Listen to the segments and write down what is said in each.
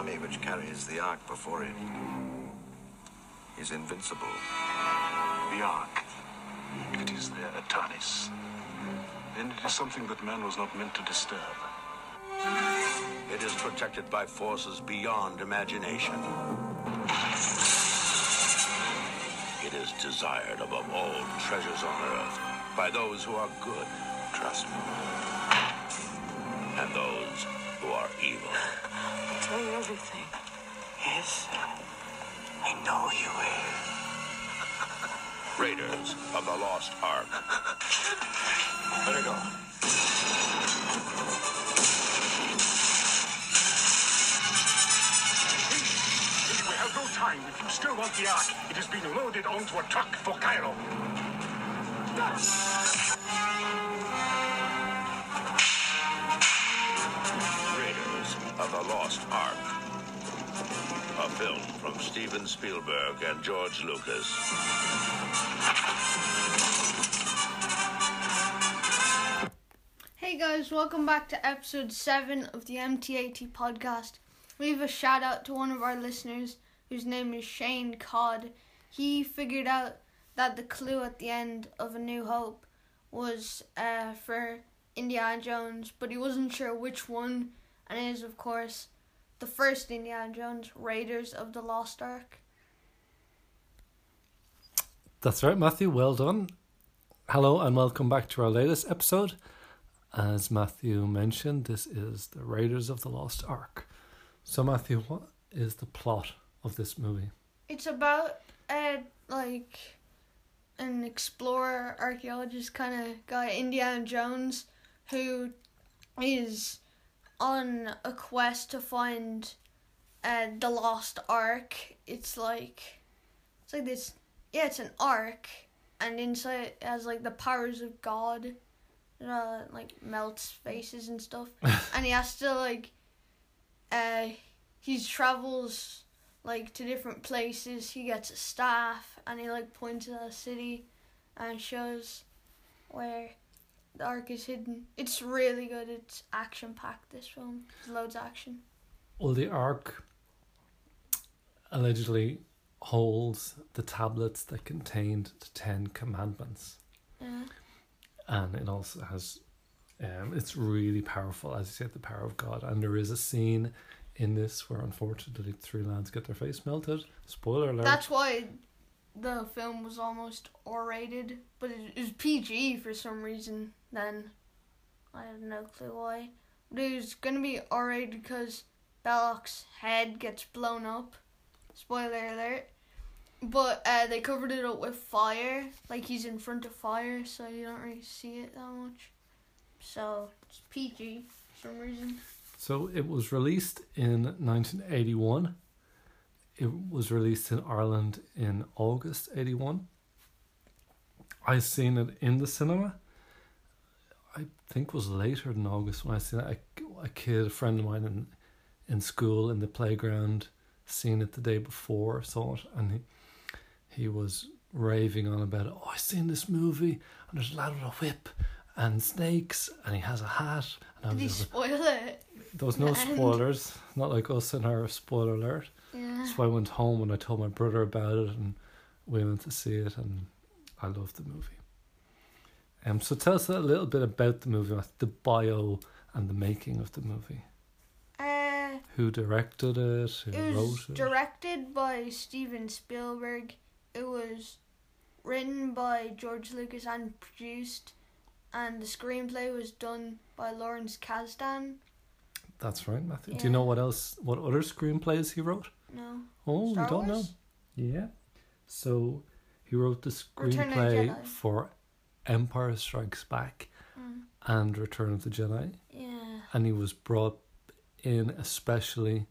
army which carries the Ark before it is invincible. The Ark. It is there, at Tanis, And it is something that man was not meant to disturb. It is protected by forces beyond imagination. It is desired above all treasures on earth by those who are good, trust me, and those who are evil. I'll tell you everything. Yes, I know you will. Raiders of the Lost Ark. Let her go. We have no time. If you still want the Ark, it has been loaded onto a truck for Cairo. Raiders the Lost Ark. A film from Steven Spielberg and George Lucas. Hey guys, welcome back to episode 7 of the MTAT podcast. We have a shout out to one of our listeners whose name is Shane Codd. He figured out that the clue at the end of A New Hope was uh, for Indiana Jones, but he wasn't sure which one, and it is, of course, the first Indiana Jones, Raiders of the Lost Ark. That's right, Matthew. Well done. Hello and welcome back to our latest episode. As Matthew mentioned, this is the Raiders of the Lost Ark. So, Matthew, what is the plot of this movie? It's about uh like an explorer archaeologist kind of guy, Indiana Jones, who is on a quest to find uh the lost ark. It's like it's like this yeah, it's an ark and inside it has like the powers of God. Uh, like melts faces and stuff. and he has to like uh he travels like to different places. He gets a staff and he like points at a city and shows where the ark is hidden. It's really good. It's action packed. This film, There's loads of action. Well, the Ark allegedly holds the tablets that contained the Ten Commandments. Yeah. and it also has um, it's really powerful as you said the power of god and there is a scene in this where unfortunately three lads get their face melted spoiler alert That's why the film was almost R rated, but it, it was PG for some reason. Then I have no clue why. But gonna be rated because Belloq's head gets blown up. Spoiler alert. But uh, they covered it up with fire, like he's in front of fire, so you don't really see it that much. So it's PG for some reason. so it was released in 1981 it was released in ireland in august 81 i seen it in the cinema i think it was later than august when i seen it a, a kid a friend of mine in, in school in the playground seen it the day before saw it and he, he was raving on about it. Oh, I seen this movie, and there's a lad with a whip and snakes, and he has a hat. And I Did he spoil it? there was no spoilers, not like us in our spoiler alert. Yeah. So I went home and I told my brother about it, and we went to see it, and I loved the movie. Um, so tell us a little bit about the movie, the bio and the making of the movie. Uh, Who directed it? Who It wrote was it? directed by Steven Spielberg. It was written by George Lucas and produced, and the screenplay was done by Lawrence Kasdan. That's right, Matthew. Do you know what else? What other screenplays he wrote? No, Oh, Star you don't know. Yeah. So he wrote the Return of the screenplay for Empire Strikes Back Mm. and Return of the Jedi, Yeah, and he was brought in especially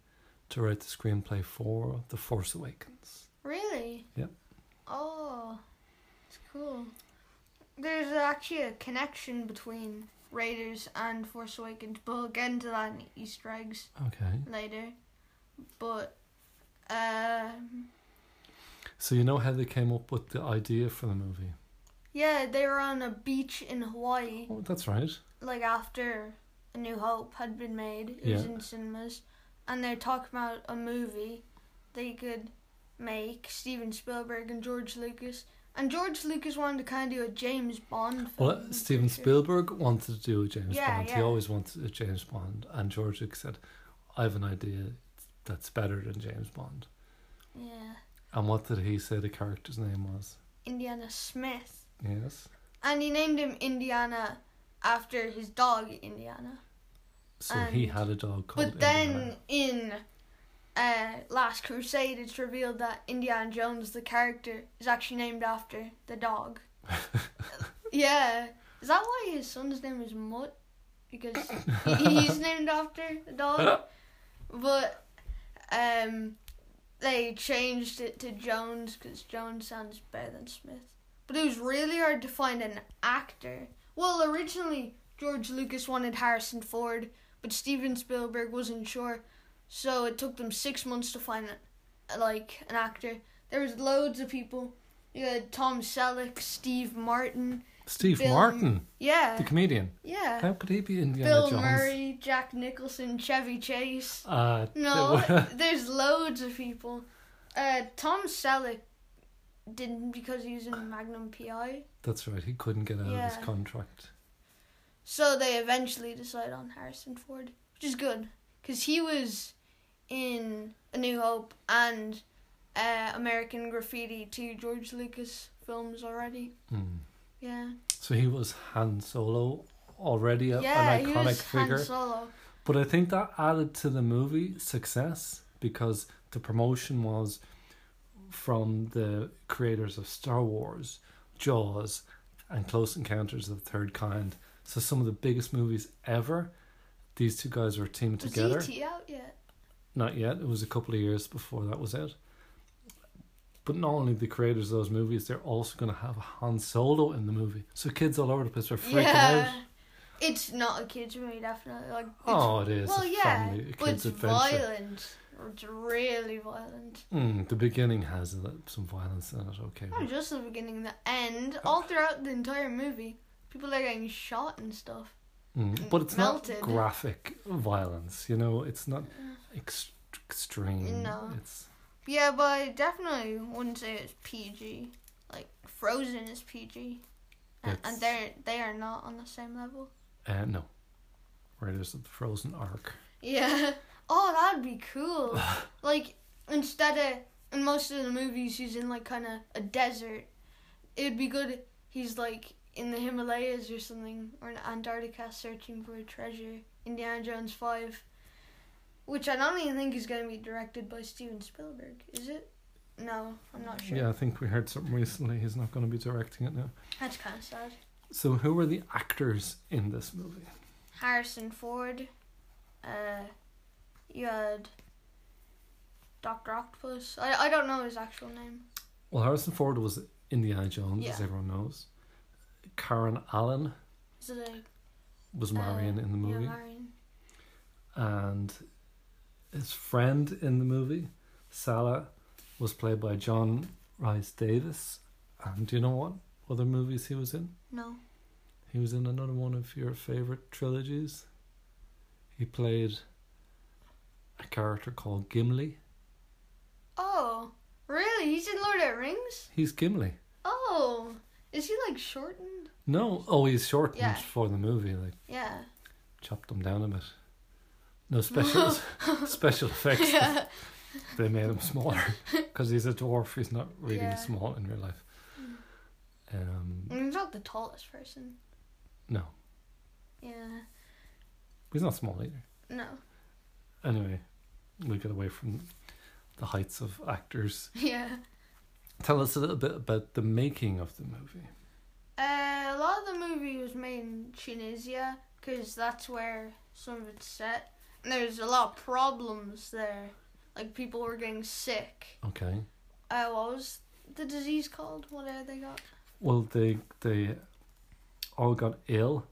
to write the screenplay for The Force Awakens. really. Yep. Oh, it's cool. There's actually a connection between Raiders and Force Awakens, but we'll get into that in Easter eggs Okay. later. But, um. So you know how they came up with the idea for the movie? Yeah, they were on a beach in Hawaii, Oh, that's right. like after A New Hope had been made. It was Yeah. in cinemas, and they're talking about a movie they could make Steven Spielberg and George Lucas. And George Lucas wanted to kind of do a James Bond film. Well, Steven Spielberg wanted to do a James Yeah, Bond. He yeah. always wanted a James Bond, and George Lucas said, "I have an idea that's better than James Bond." Yeah. And what did he say the character's name was? Indiana Smith. Yes. And he named him Indiana after his dog, Indiana. So he had a dog called. But then Indiana. in uh, Last Crusade, it's revealed that Indiana Jones, the character, is actually named after the dog. yeah. Is that why his son's name is Mutt? Because he, he's named after the dog. But um, they changed it to Jones because Jones sounds better than Smith. But it was really hard to find an actor. Well, originally George Lucas wanted Harrison Ford, but Steven Spielberg wasn't sure, so it took them six months to find like an actor. There was loads of people. You had Tom Selleck, Steve Martin. Steve Bill- Martin, Yeah, the comedian. yeah. How could he be Indiana Bill Jones? Murray, Jack Nicholson, Chevy Chase. Uh, No, there's loads of people. Uh, Tom Selleck didn't because he was in Magnum PI. that's right. He couldn't get out of his contract. So they eventually decide on Harrison Ford, which is good because he was in A New Hope and uh, American Graffiti, two George Lucas films already. Hmm. Yeah, So he was Han Solo already, a, yeah, an he iconic was figure. Han Solo. But I think that added to the movie success because the promotion was from the creators of Star Wars, Jaws, and Close Encounters of the Third Kind. So some of the biggest movies ever. These two guys were teamed Was together. E.T. out yet? Not yet. It was a couple of years before that was out. But not only the creators of those movies, they're also going to have Han Solo in the movie. So kids all over the place are freaking yeah. out. It's not a kids movie, definitely. Like, it's, Oh, it is well, yeah, family, but kids it's adventure. violent. It's really violent. Mm, the beginning has some violence in it. Okay, Not just the beginning, the end, all throughout the entire movie. People are getting shot and stuff. mm, but it's melted. not graphic violence. You know, it's not ex- extreme. No. It's Yeah, but I definitely wouldn't say it's PG. Like Frozen is PG, and, and they're they are not on the same level. Uh, no. Raiders of the Frozen Ark. Yeah. Oh, that'd be cool. like instead of in most of the movies, he's in like kind of a desert. It'd be good. He's like in the Himalayas or something, or in Antarctica, searching for a treasure. Indiana Jones Five, which I don't even think is going to be directed by Steven Spielberg. Is it? No, I'm not sure. Yeah, I think we heard something recently. He's not going to be directing it now. That's kind of sad. So, who were the actors in this movie? Harrison Ford. Uh, you had Doctor Octopus. I I don't know his actual name. Well, Harrison Ford was Indiana Jones, as Yeah. everyone knows. Karen Allen Is it a was uh, Marion in the movie. Yeah, Marion. and his friend in the movie, Sallah, was played by John Rhys-Davies. And do you know what other movies he was in? No. He was in another one of your favorite trilogies. He played a character called Gimli. Oh, really? He's in Lord of the Rings. He's Gimli. Oh, is he like shortened? No, oh, he's shortened Yeah. for the movie. Like Yeah. chopped him down a bit. No special special effects. yeah. They made him smaller because he's a dwarf. He's not really Yeah. small in real life. Um, He's not the tallest person. No, Yeah. he's not small either. No. Anyway, we get away from the heights of actors. Yeah. Tell us a little bit about the making of the movie. Uh, a lot of the movie was made in Tunisia because that's where some of it's set. And there's a lot of problems there. Like people were getting sick. Okay. Uh, what was the disease called? What had they got? Well, they they all got ill.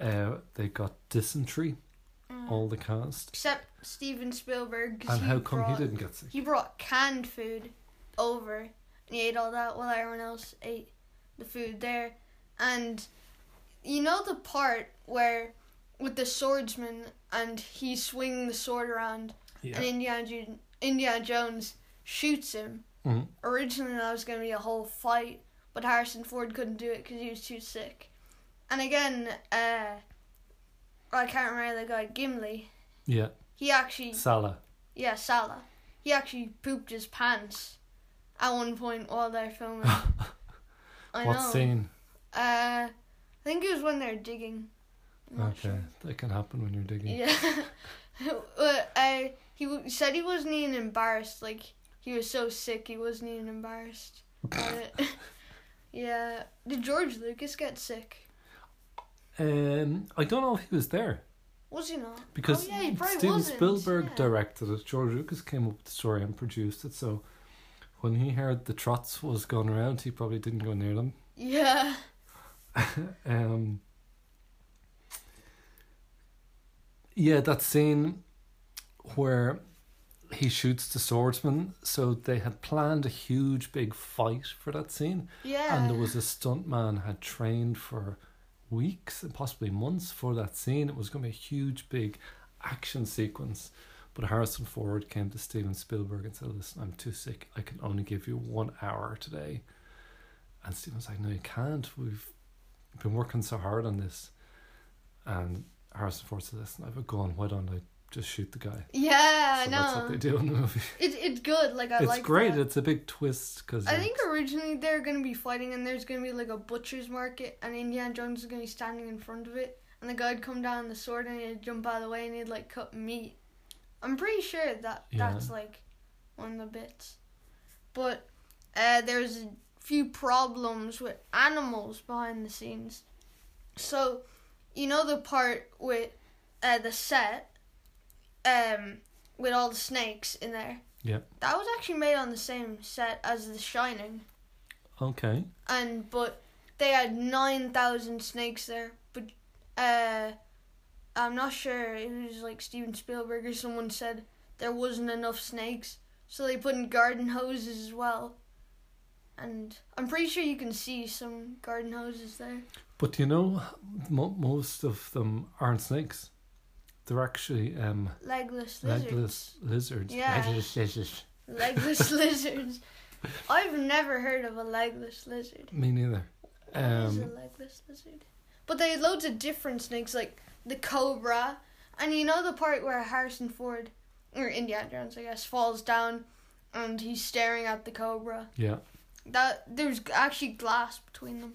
Uh, they got dysentery. Mm. All the cast. Except Steven Spielberg. And how come brought, he didn't get sick? He brought canned food over and he ate all that while everyone else ate the food there. And you know the part where with the swordsman and he's swinging the sword around Yeah. and Indiana, Jo- Indiana Jones shoots him. Mhm. Originally, that was going to be a whole fight, but Harrison Ford couldn't do it because he was too sick. And again, uh, I can't remember the guy Gimli. Yeah. He actually, Sallah. yeah, Sallah. He actually pooped his pants at one point while they're filming. I what know. scene? Uh, I think it was when they're digging. I'm Okay, sure. that can happen when you're digging. Yeah. uh, I, he w- said he wasn't even embarrassed. Like, he was so sick, he wasn't even embarrassed. yeah. Did George Lucas get sick? Um, I don't know if he was there Was he not? because oh, yeah, he Steven wasn't, Spielberg yeah. directed it. George Lucas came up with the story and produced it. So when he heard the trots was going around, he probably didn't go near them. Yeah. Um, yeah, that scene where he shoots the swordsman. So they had planned a huge big fight for that scene, Yeah. and there was a stuntman had trained for weeks and possibly months for that scene. It was going to be a huge big action sequence. But Harrison Ford came to Steven Spielberg and said, "Listen, I'm too sick. I can only give you one hour today." And Steven was like, "No, you can't. We've been working so hard on this." And Harrison Ford said, "Listen, I've a gun. Why don't I just shoot the guy?" yeah, so I that's what they do in the movie. It, it's good. Like, I it's like great. that. It's a big twist because I think originally they're going to be fighting and there's going to be like a butcher's market and Indiana Jones is going to be standing in front of it and the guy'd come down the sword and he'd jump out of the way and he'd like cut meat. I'm pretty sure that Yeah. that's like one of the bits. But uh, there's a few problems with animals behind the scenes. So, you know the part with uh, the set um, with all the snakes in there? Yeah. That was actually made on the same set as The Shining, okay. and but they had nine thousand snakes there. But uh, I'm not sure. It was like Steven Spielberg or someone said there wasn't enough snakes, so they put in garden hoses as well. And I'm pretty sure you can see some garden hoses there. But you know, mo- most of them aren't snakes. They're actually um, Legless lizards. legless lizards. Yeah. Legless lizards. Legless lizards. I've never heard of a legless lizard. Me neither. What is a Um, legless lizard? But they had loads of different snakes, like the cobra, and you know the part where Harrison Ford or Indiana Jones, I guess, falls down, and he's staring at the cobra. yeah. That there's actually glass between them.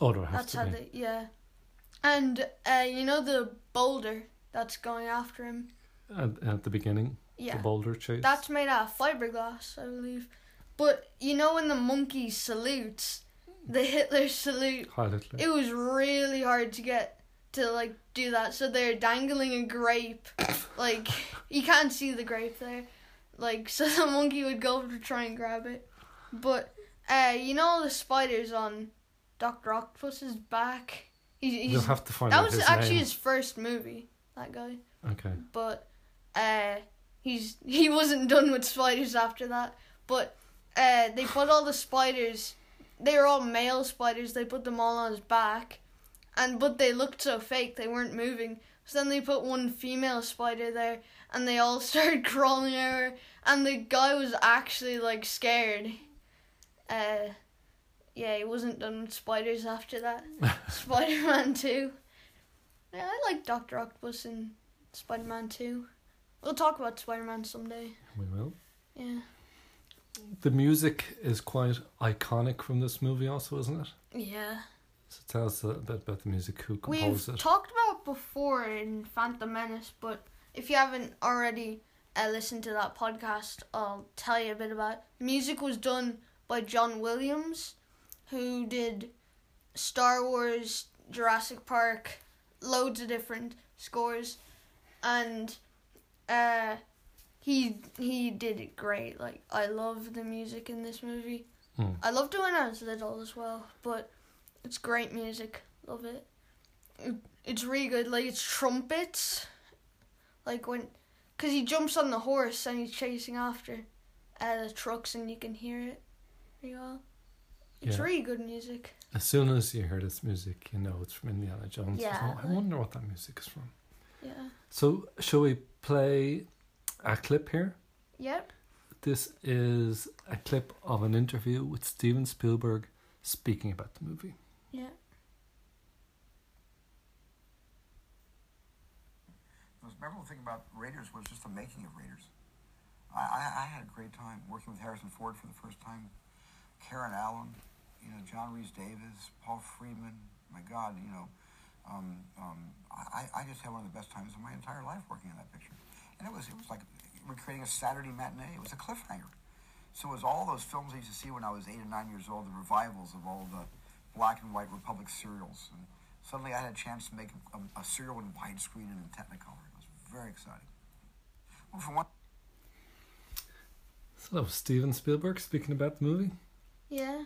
Oh, there has That's to how be. they, yeah. And uh, you know the boulder that's going after him. At, at the beginning, Yeah, the boulder chase. that's made out of fiberglass, I believe. But you know when the monkey salutes, the Hitler salute. Hi, Hitler. It was really hard to get to like do that. So they're dangling a grape, like you can't see the grape there, like so the monkey would go to try and grab it. But uh, you know all the spiders on Doctor Octopus's back. He's, he's You'll have to find that out was his actually name. his first movie. That guy, Okay. but uh, he's he wasn't done with spiders after that. But uh, they put all the spiders. They were all male spiders. They put them all on his back, and but they looked so fake. They weren't moving. So then they put one female spider there, and they all started crawling over. And the guy was actually like scared. Uh, yeah, he wasn't done with spiders after that. Spider Man Two. Yeah, I like Doctor Octopus and Spider Man too. We'll talk about Spider Man someday. We will. Yeah. The music is quite iconic from this movie, also, isn't it? Yeah. So tell us a bit about the music. Who composed We've it? talked about before in Phantom Menace, but if you haven't already uh, listened to that podcast, I'll tell you a bit about it. Music was done by John Williams, who did Star Wars, Jurassic Park, loads of different scores, and uh, he he did it great. Like I love the music in this movie. Hmm. I loved it when I was little as well, but it's great music. Love it. it it's really good. Like it's trumpets, like when, cause he jumps on the horse and he's chasing after, uh, the trucks and you can hear it. Really well. It's Yeah. really good music. As soon as you hear this music, you know it's from Indiana Jones. Yeah. I wonder what that music is from. Yeah. So, shall we play a clip here. Yep. This is a clip of an interview with Steven Spielberg speaking about the movie. Yeah. The most memorable thing about Raiders was just the making of Raiders. I, I, I had a great time working with Harrison Ford for the first time, Karen Allen, you know, John Rhys-Davies, Paul Freeman. My God, you know, um, um, I, I just had one of the best times of my entire life working on that picture. And it was it was like recreating a Saturday matinee. It was a cliffhanger. So it was all those films I used to see when I was eight or nine years old, the revivals of all the black and white Republic serials. And suddenly I had a chance to make a, a, serial in widescreen and in Technicolor. It was very exciting. Well, for one, So Steven Spielberg speaking about the movie. Yeah.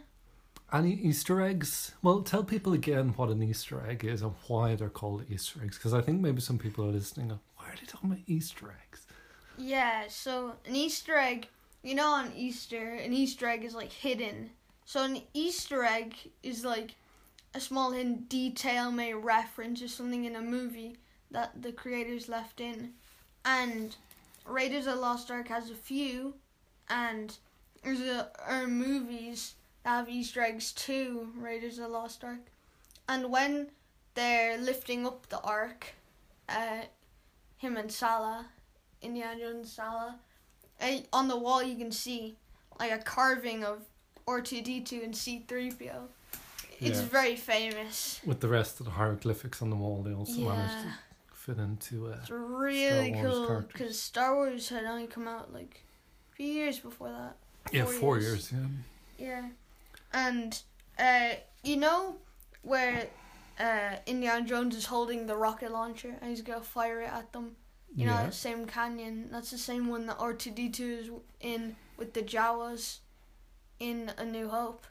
Any Easter eggs? Well, tell people again what an Easter egg is and why they're called Easter eggs. Because I think maybe some people are listening. Why are they talking about Easter eggs? Yeah, so an Easter egg, you know, on Easter, an Easter egg is like hidden. So an Easter egg is like a small hidden detail may reference or something in a movie that the creators left in. And Raiders of the Lost Ark has a few, and there's a, are movies that have Easter eggs too, Raiders of the Lost Ark. And when they're lifting up the Ark, uh, him and Sallah, Indiana Jones Sallah. Uh, on the wall, you can see like a carving of R2D2 and C3PO. It's Yeah. very famous. With the rest of the hieroglyphics on the wall, they also managed to fit into uh, it's really Star Wars cool because Star Wars had only come out like a few years before that. Yeah, Four four years. years. Yeah. Yeah, and uh, you know where uh, Indiana Jones is holding the rocket launcher and he's gonna fire it at them. You know yeah. that same canyon. That's the same one that R two D two is in with the Jawas in A New Hope.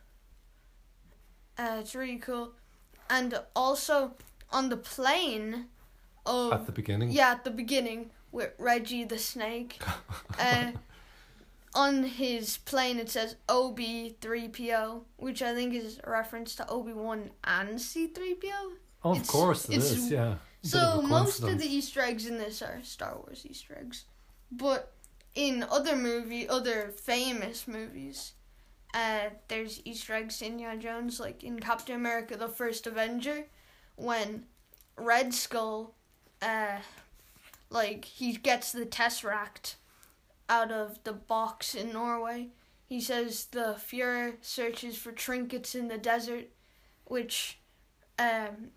Uh, it's really cool, and also on the plane of At the beginning. yeah at the beginning with Reggie the snake. uh, on his plane it says OB three PO, which I think is a reference to Obi Wan and C three PO. Oh, of it's- course it it's- is. Yeah. So of most of the Easter eggs in this are Star Wars Easter eggs, but in other movie, other famous movies, uh, there's Easter eggs in Indiana Jones, like in Captain America: The First Avenger, when Red Skull, uh, like he gets the Tesseract out of the box in Norway. He says the Fuhrer searches for trinkets in the desert, which um,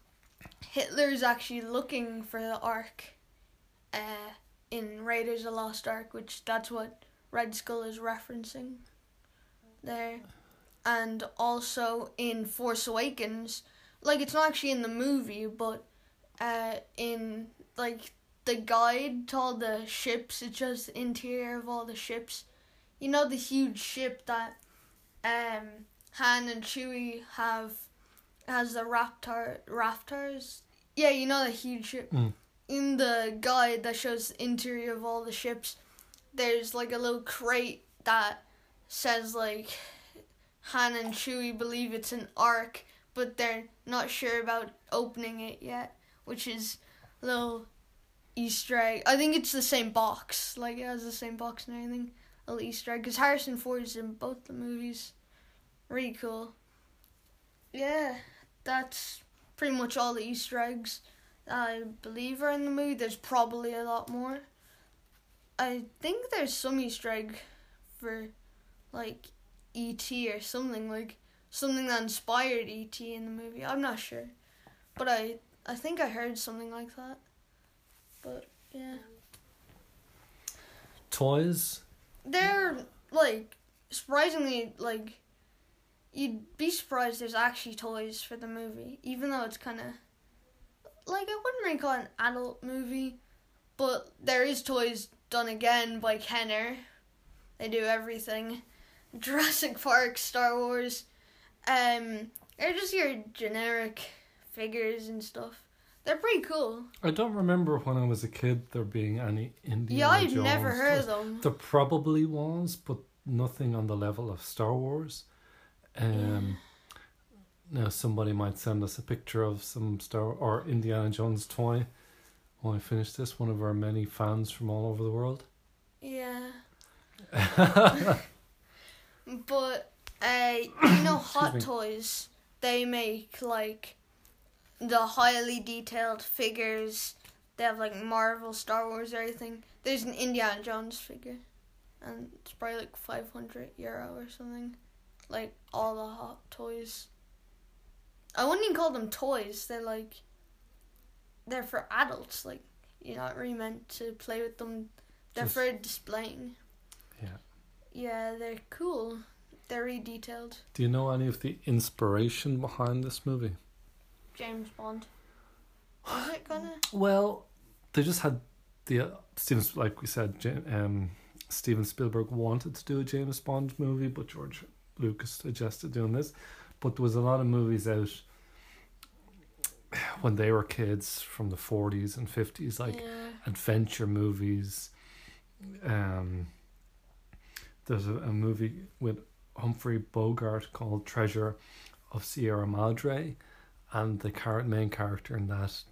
Hitler's actually looking for the Ark uh, in Raiders of the Lost Ark, which that's what Red Skull is referencing there. And also in Force Awakens, like it's not actually in the movie, but uh, in like the guide to all the ships, it shows the interior of all the ships. You know the huge ship that um, Han and Chewie have has the Raptor Raptors. Yeah, you know the huge ship. Mm. In the guide that shows the interior of all the ships, there's like a little crate that says like Han and Chewie believe it's an ark, but they're not sure about opening it yet, which is a little Easter egg. I think it's the same box, like it has the same box and everything. A little Easter egg because Harrison Ford is in both the movies. Really cool. Yeah, that's pretty much all the Easter eggs I believe are in the movie. There's probably a lot more. I think there's some Easter egg for like E.T. or something like something that inspired E.T. in the movie. I'm not sure, but I I think I heard something like that. But yeah, Toys. they're like surprisingly like you'd be surprised there's actually toys for the movie, even though it's kind of like I wouldn't really call it an adult movie, but there is toys done again by Kenner. They do everything. Jurassic Park, Star Wars, um, they're just your generic figures and stuff. They're pretty cool. I don't remember when I was a kid there being any Indiana yeah, I've Jones never heard of them. There probably was, but nothing on the level of Star Wars. Um, Now somebody might send us a picture of some Star or Indiana Jones toy when I finish this. One of our many fans from all over the world. Yeah. but uh, you know, Hot me. Toys, they make like the highly detailed figures. They have like Marvel, Star Wars, everything. There's an Indiana Jones figure, and it's probably like five hundred euro or something. Like all the Hot Toys. I wouldn't even call them toys. They're like they're for adults. Like you're not really meant to play with them. They're Just- for displaying. Yeah. Yeah, they're cool. They're really detailed. Do you know any of the inspiration behind this movie? James Bond. Is it gonna? Well, they just had the uh, Steven, like we said, um, Steven Spielberg wanted to do a James Bond movie, but George Lucas suggested doing this. But there was a lot of movies out when they were kids from the forties and fifties, like yeah. adventure movies. Um, there's a, a movie with Humphrey Bogart called Treasure of Sierra Madre, and the char- main character in that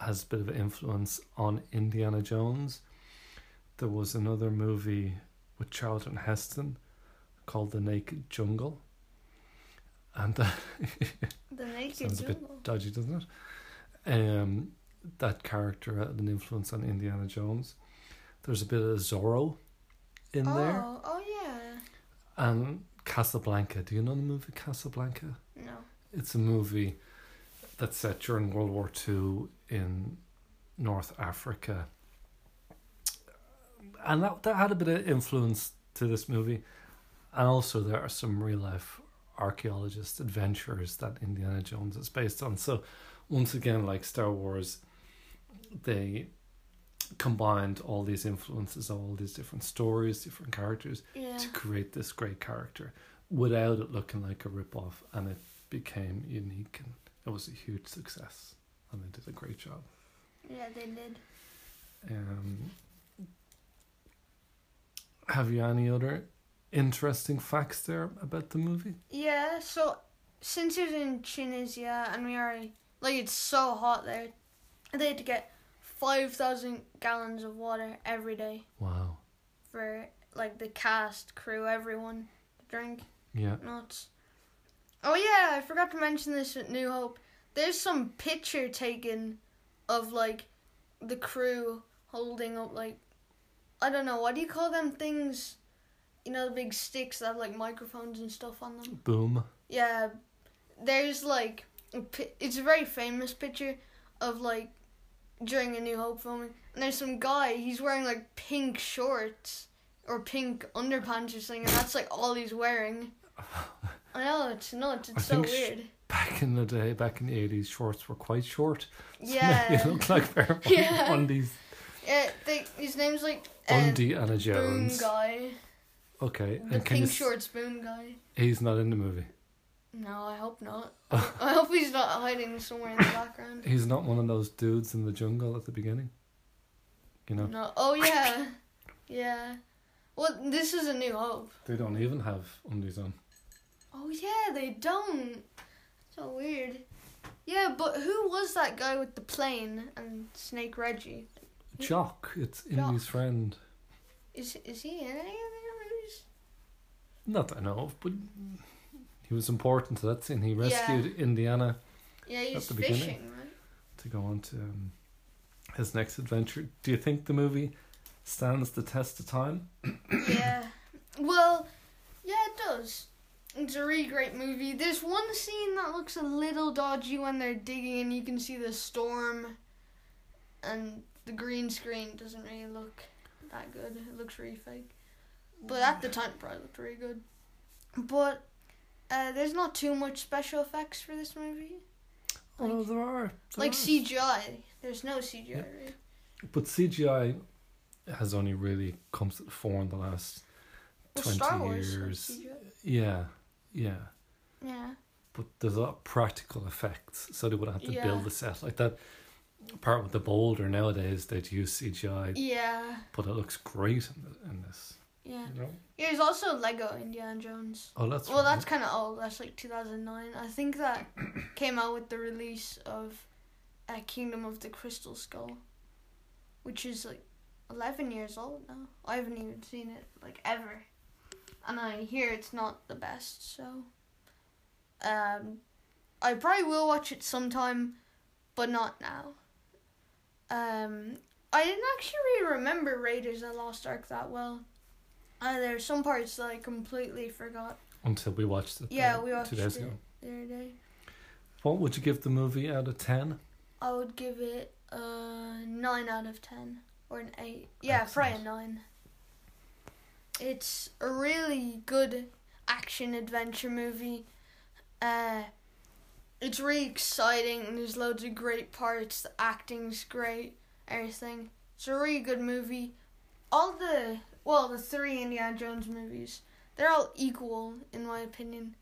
has a bit of influence on Indiana Jones. There was another movie with Charlton Heston called The Naked Jungle, and uh, The Naked sounds a bit Jungle. dodgy, doesn't it? Um, that character had an influence on Indiana Jones. There's a bit of Zorro in there, Oh, oh yeah. and Casablanca. Do you know the movie Casablanca? No. It's a movie that's set during World War Two in North Africa, and that that had a bit of influence to this movie. And also, there are some real life archaeologist adventures that Indiana Jones is based on. So, once again, like Star Wars, they combined all these influences, all these different stories, different characters Yeah. to create this great character without it looking like a rip off and it became unique and it was a huge success and they did a great job. Yeah, they did. Um, have you any other interesting facts there about the movie? Yeah, so since it was in Tunisia and we already like it's so hot there, they had to get five thousand gallons of water every day Wow. for like the cast, crew, everyone to drink. Yeah. Nuts. Oh yeah, I forgot to mention this with New Hope. There's some picture taken of like the crew holding up like I don't know what do you call them things? You know the big sticks that have like microphones and stuff on them. Boom. Yeah, there's like a pi- it's a very famous picture of like during a New Hope filming, and there's some guy he's wearing like pink shorts or pink underpants or something, and that's like all he's wearing. I know it's nuts. It's so think sh- weird. Back in the day, back in the eighties, shorts were quite short. So Yeah. they look like bare Yeah. undies. Yeah, they, his name's like uh, Undie Anna Boom Jones. guy, Okay, the and you pink s- shorts Boom guy. He's not in the movie. No, I hope not. I hope he's not hiding somewhere in the background. He's not one of those dudes in the jungle at the beginning. You know, No. Oh yeah, yeah. Well, this is a New Hope. they don't even have undies on. Oh yeah, they don't. So weird. Yeah, but who was that guy with the plane and Snake Reggie? Jock, it's Jock. Indy's friend. Is is he in any of the movies? Not that I know of, but he was important to that scene. He rescued Indiana Yeah, he's the beginning. fishing, right? to go on to um, his next adventure. Do you think the movie stands the test of time? yeah. Well, yeah, it does. It's a really great movie. There's one scene that looks a little dodgy when they're digging and you can see the storm and the green screen doesn't really look that good. It looks really fake. But at the time it probably looked really good. But uh, there's not too much special effects for this movie. oh, there are. there Like are. CGI. There's no CGI, Yeah. right? But CGI has only really come to the fore in the last Well, 20 Star Wars has years. Yeah, yeah. Yeah. But there's a lot of practical effects, so they would have to Yeah. build the set like that. Part with the boulder nowadays, they'd use CGI, Yeah. but it looks great in, the, in this. Yeah. You know? Yeah, there's also Lego Indiana Jones. Oh, that's Well, right. that's kind of old. That's like 2009. I think that came out with the release of uh, Kingdom of the Crystal Skull, which is like eleven years old now. I haven't even seen it like ever, and I hear it's not the best. So, um, I probably will watch it sometime, but not now. Um, I didn't actually really remember Raiders of the Lost Ark that well. Uh, there are some parts that I completely forgot. Until we watched it. Yeah, uh, we watched two days it ago. the other day. What would you give the movie out of ten? I would give it a nine out of ten or an eight. Yeah, probably a nine. It's a really good action adventure movie. Uh, it's really exciting. and There's loads of great parts. The acting's great. Everything. It's a really good movie. All the well, the three Indiana Jones movies, they're all equal in my opinion.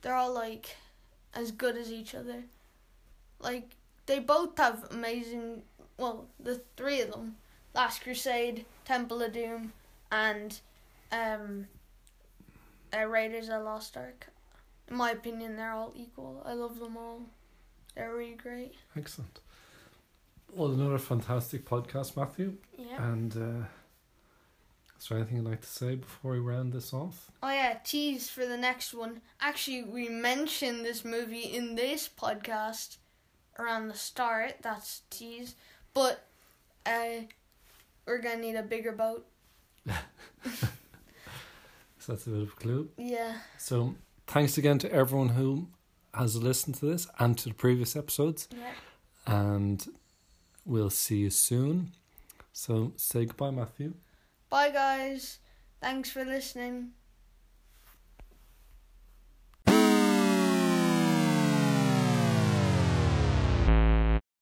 They're all like as good as each other. Like they both have amazing. Well, the three of them: Last Crusade, Temple of Doom, and um, uh, Raiders of the Lost Ark. In my opinion, they're all equal. I love them all. They're really great. Excellent. Well, another fantastic podcast, Matthew. Yeah. And uh, is there anything you'd like to say before we round this off? Oh yeah, tease for the next one. Actually, we mentioned this movie in this podcast around the start. That's tease, but uh, we're gonna need a bigger boat. So that's a bit of a clue. Yeah. So thanks again to everyone who has listened to this and to the previous episodes. Yeah. And we'll see you soon. So say goodbye, Matthew. Bye guys. Thanks for listening.